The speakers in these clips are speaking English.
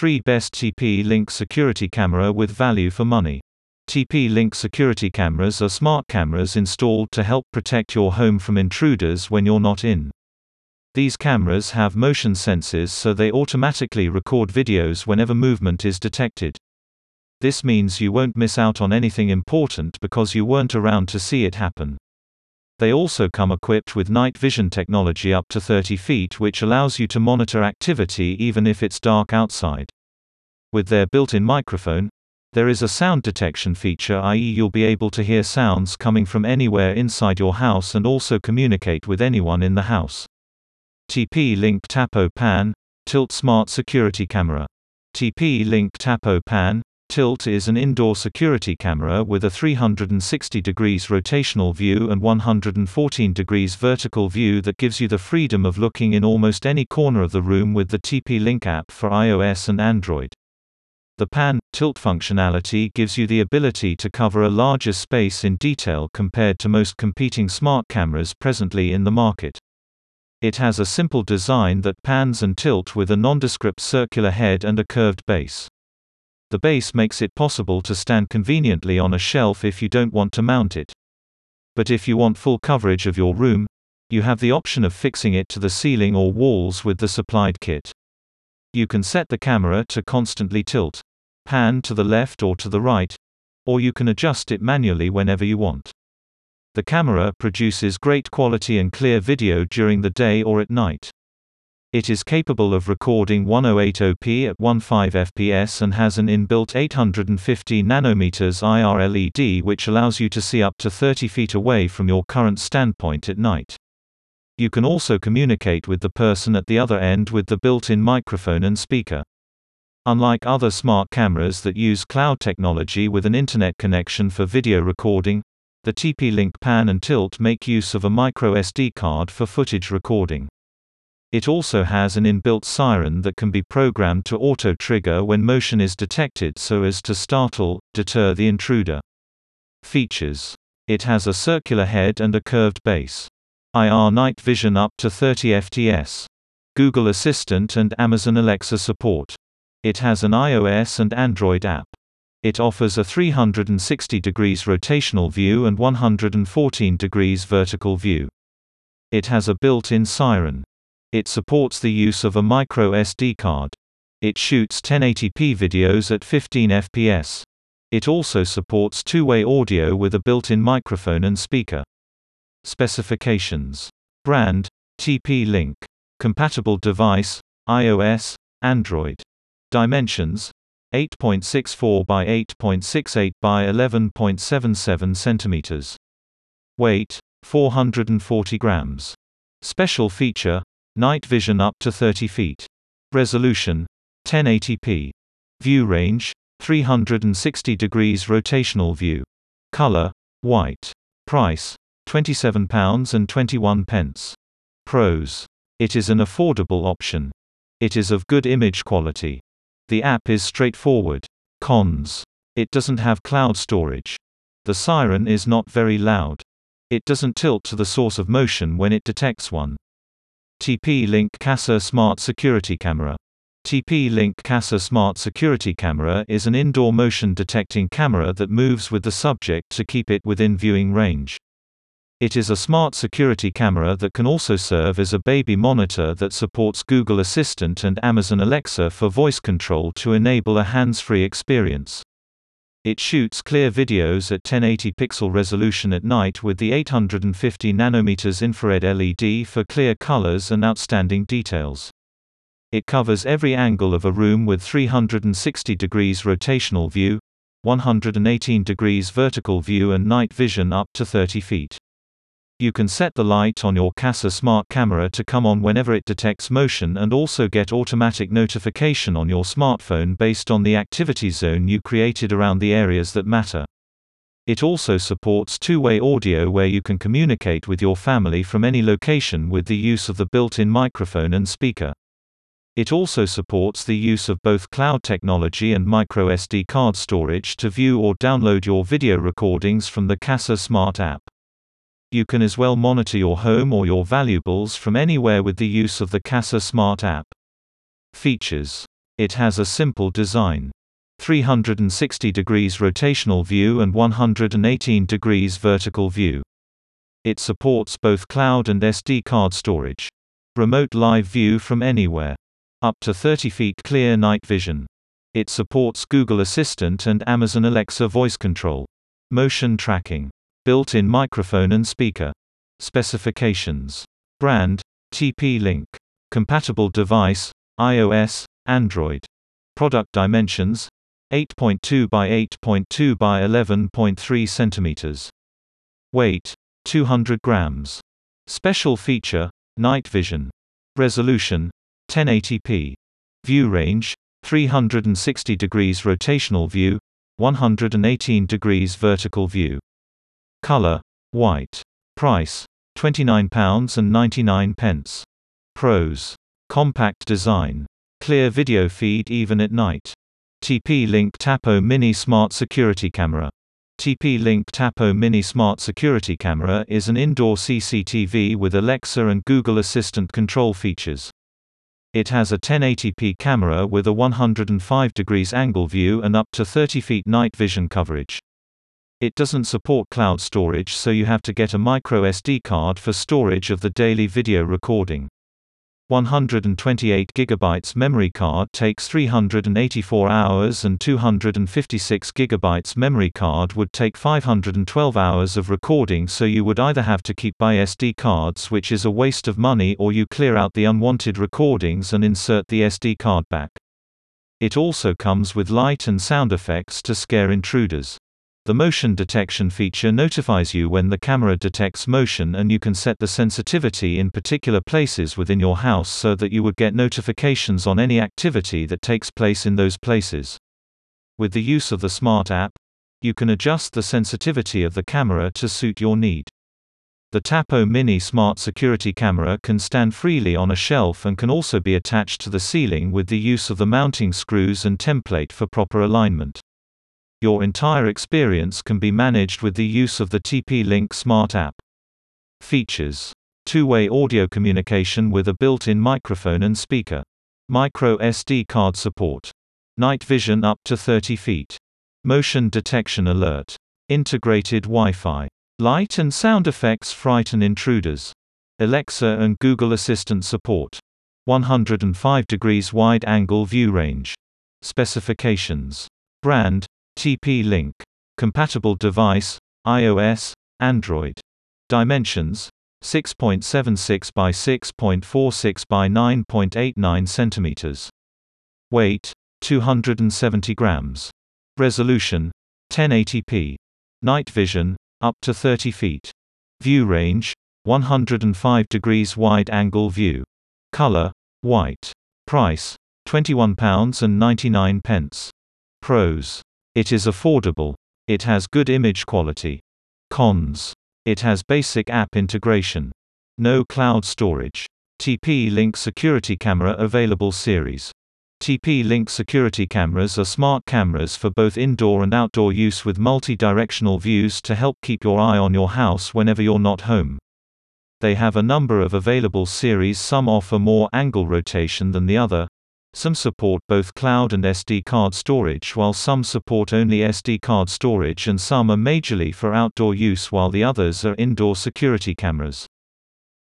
3 Best TP-Link Security Camera with Value for Money. TP-Link security cameras are smart cameras installed to help protect your home from intruders when you're not in. These cameras have motion sensors so they automatically record videos whenever movement is detected. This means you won't miss out on anything important because you weren't around to see it happen. They also come equipped with night vision technology up to 30 feet which allows you to monitor activity even if it's dark outside. With their built-in microphone, there is a sound detection feature i.e. you'll be able to hear sounds coming from anywhere inside your house and also communicate with anyone in the house. TP-Link Tapo Pan, Tilt Smart Security Camera. TP-Link Tapo Pan, Tilt is an indoor security camera with a 360 degrees rotational view and 114 degrees vertical view that gives you the freedom of looking in almost any corner of the room with the TP-Link app for iOS and Android. The pan tilt functionality gives you the ability to cover a larger space in detail compared to most competing smart cameras presently in the market. It has a simple design that pans and tilt with a nondescript circular head and a curved base. The base makes it possible to stand conveniently on a shelf if you don't want to mount it. But if you want full coverage of your room, you have the option of fixing it to the ceiling or walls with the supplied kit. You can set the camera to constantly tilt, pan to the left or to the right, or you can adjust it manually whenever you want. The camera produces great quality and clear video during the day or at night. It is capable of recording 1080p at 15 fps and has an inbuilt 850 nanometers IR LED which allows you to see up to 30 feet away from your current standpoint at night. You can also communicate with the person at the other end with the built-in microphone and speaker. Unlike other smart cameras that use cloud technology with an internet connection for video recording, the TP-Link Pan and Tilt make use of a micro SD card for footage recording. It also has an inbuilt siren that can be programmed to auto-trigger when motion is detected so as to startle, deter the intruder. Features. It has a circular head and a curved base. IR night vision up to 30 FTS. Google Assistant and Amazon Alexa support. It has an iOS and Android app. It offers a 360 degrees rotational view and 114 degrees vertical view. It has a built-in siren. It supports the use of a micro SD card. It shoots 1080p videos at 15 fps. It also supports two-way audio with a built-in microphone and speaker. Specifications. Brand, TP-Link. Compatible device, iOS, Android. Dimensions, 8.64 by 8.68 by 11.77 centimeters. Weight, 440 grams. Special feature, Night vision up to 30 feet. Resolution 1080p. View range 360 degrees rotational view. Color white. Price £27 and 21 pence. Pros. It is an affordable option. It is of good image quality. The app is straightforward. Cons. It doesn't have cloud storage. The siren is not very loud. It doesn't tilt to the source of motion when it detects one. TP-Link Kasa Smart Security Camera. TP-Link Kasa Smart Security Camera is an indoor motion detecting camera that moves with the subject to keep it within viewing range. It is a smart security camera that can also serve as a baby monitor that supports Google Assistant and Amazon Alexa for voice control to enable a hands-free experience. It shoots clear videos at 1080 pixel resolution at night with the 850 nanometers infrared LED for clear colors and outstanding details. It covers every angle of a room with 360 degrees rotational view, 118 degrees vertical view and night vision up to 30 feet. You can set the light on your Kasa smart camera to come on whenever it detects motion and also get automatic notification on your smartphone based on the activity zone you created around the areas that matter. It also supports two-way audio where you can communicate with your family from any location with the use of the built-in microphone and speaker. It also supports the use of both cloud technology and microSD card storage to view or download your video recordings from the Kasa Smart app. You can as well monitor your home or your valuables from anywhere with the use of the Kasa Smart app. Features It has a simple design. 360 degrees rotational view and 118 degrees vertical view. It supports both cloud and SD card storage. Remote live view from anywhere. Up to 30 feet clear night vision. It supports Google Assistant and Amazon Alexa voice control. Motion tracking. Built-in microphone and speaker. Specifications. Brand, TP-Link. Compatible device, iOS, Android. Product dimensions, 8.2 by 8.2 by 11.3 centimeters. Weight, 200 grams. Special feature, night vision. Resolution, 1080p. View range, 360 degrees rotational view, 118 degrees vertical view. Color, white. Price, £29.99. pence. Pros. Compact design. Clear video feed even at night. TP-Link Tapo Mini Smart Security Camera. TP-Link Tapo Mini Smart Security Camera is an indoor CCTV with Alexa and Google Assistant control features. It has a 1080p camera with a 105 degrees angle view and up to 30 feet night vision coverage. It doesn't support cloud storage so you have to get a micro SD card for storage of the daily video recording. 128 GB memory card takes 384 hours and 256 GB memory card would take 512 hours of recording so you would either have to keep by SD cards which is a waste of money or you clear out the unwanted recordings and insert the SD card back. It also comes with light and sound effects to scare intruders. The motion detection feature notifies you when the camera detects motion and you can set the sensitivity in particular places within your house so that you would get notifications on any activity that takes place in those places. With the use of the Smart app, you can adjust the sensitivity of the camera to suit your need. The Tapo Mini Smart Security Camera can stand freely on a shelf and can also be attached to the ceiling with the use of the mounting screws and template for proper alignment. Your entire experience can be managed with the use of the TP-Link Smart app. Features. Two-way audio communication with a built-in microphone and speaker. Micro SD card support. Night vision up to 30 feet. Motion detection alert. Integrated Wi-Fi. Light and sound effects frighten intruders. Alexa and Google Assistant support. 105 degrees wide angle view range. Specifications. Brand, TP-Link. Compatible device, iOS, Android. Dimensions, 6.76 by 6.46 by 9.89 centimeters. Weight, 270 grams. Resolution, 1080p. Night vision, up to 30 feet. View range, 105 degrees wide angle view. Color, white. Price, £21.99. Pros. It is affordable. It has good image quality. Cons. It has basic app integration. No cloud storage. TP-Link Security Camera Available Series. TP-Link security cameras are smart cameras for both indoor and outdoor use with multi-directional views to help keep your eye on your house whenever you're not home. They have a number of available series some offer more angle rotation than the other, some support both cloud and SD card storage while some support only SD card storage and some are majorly for outdoor use while the others are indoor security cameras.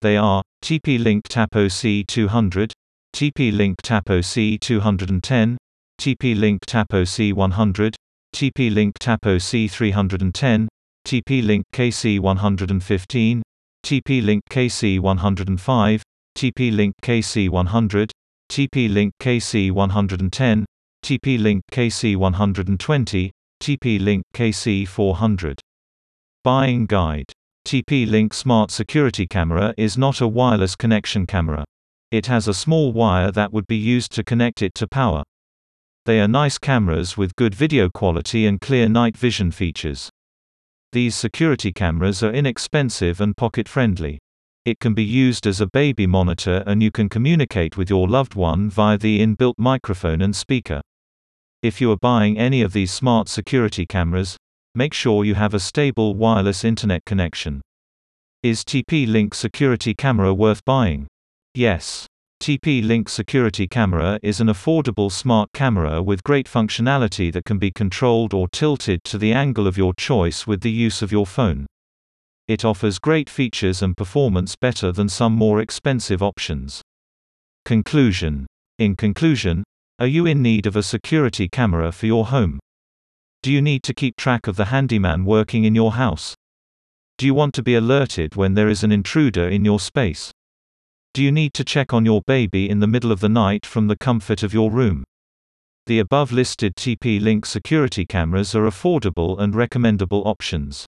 They are, TP-Link Tapo C200, TP-Link Tapo C210, TP-Link Tapo C100, TP-Link Tapo C310, TP-Link KC115, TP-Link KC105, TP-Link KC100, TP-Link KC110, TP-Link KC120, TP-Link KC400. Buying Guide. TP-Link Smart Security Camera is not a wireless connection camera. It has a small wire that would be used to connect it to power. They are nice cameras with good video quality and clear night vision features. These security cameras are inexpensive and pocket-friendly. It can be used as a baby monitor and you can communicate with your loved one via the inbuilt microphone and speaker. If you are buying any of these smart security cameras, make sure you have a stable wireless internet connection. Is TP-Link security camera worth buying? Yes. TP-Link Security Camera is an affordable smart camera with great functionality that can be controlled or tilted to the angle of your choice with the use of your phone. It offers great features and performance better than some more expensive options. Conclusion In conclusion, are you in need of a security camera for your home? Do you need to keep track of the handyman working in your house? Do you want to be alerted when there is an intruder in your space? Do you need to check on your baby in the middle of the night from the comfort of your room? The above listed TP-Link security cameras are affordable and recommendable options.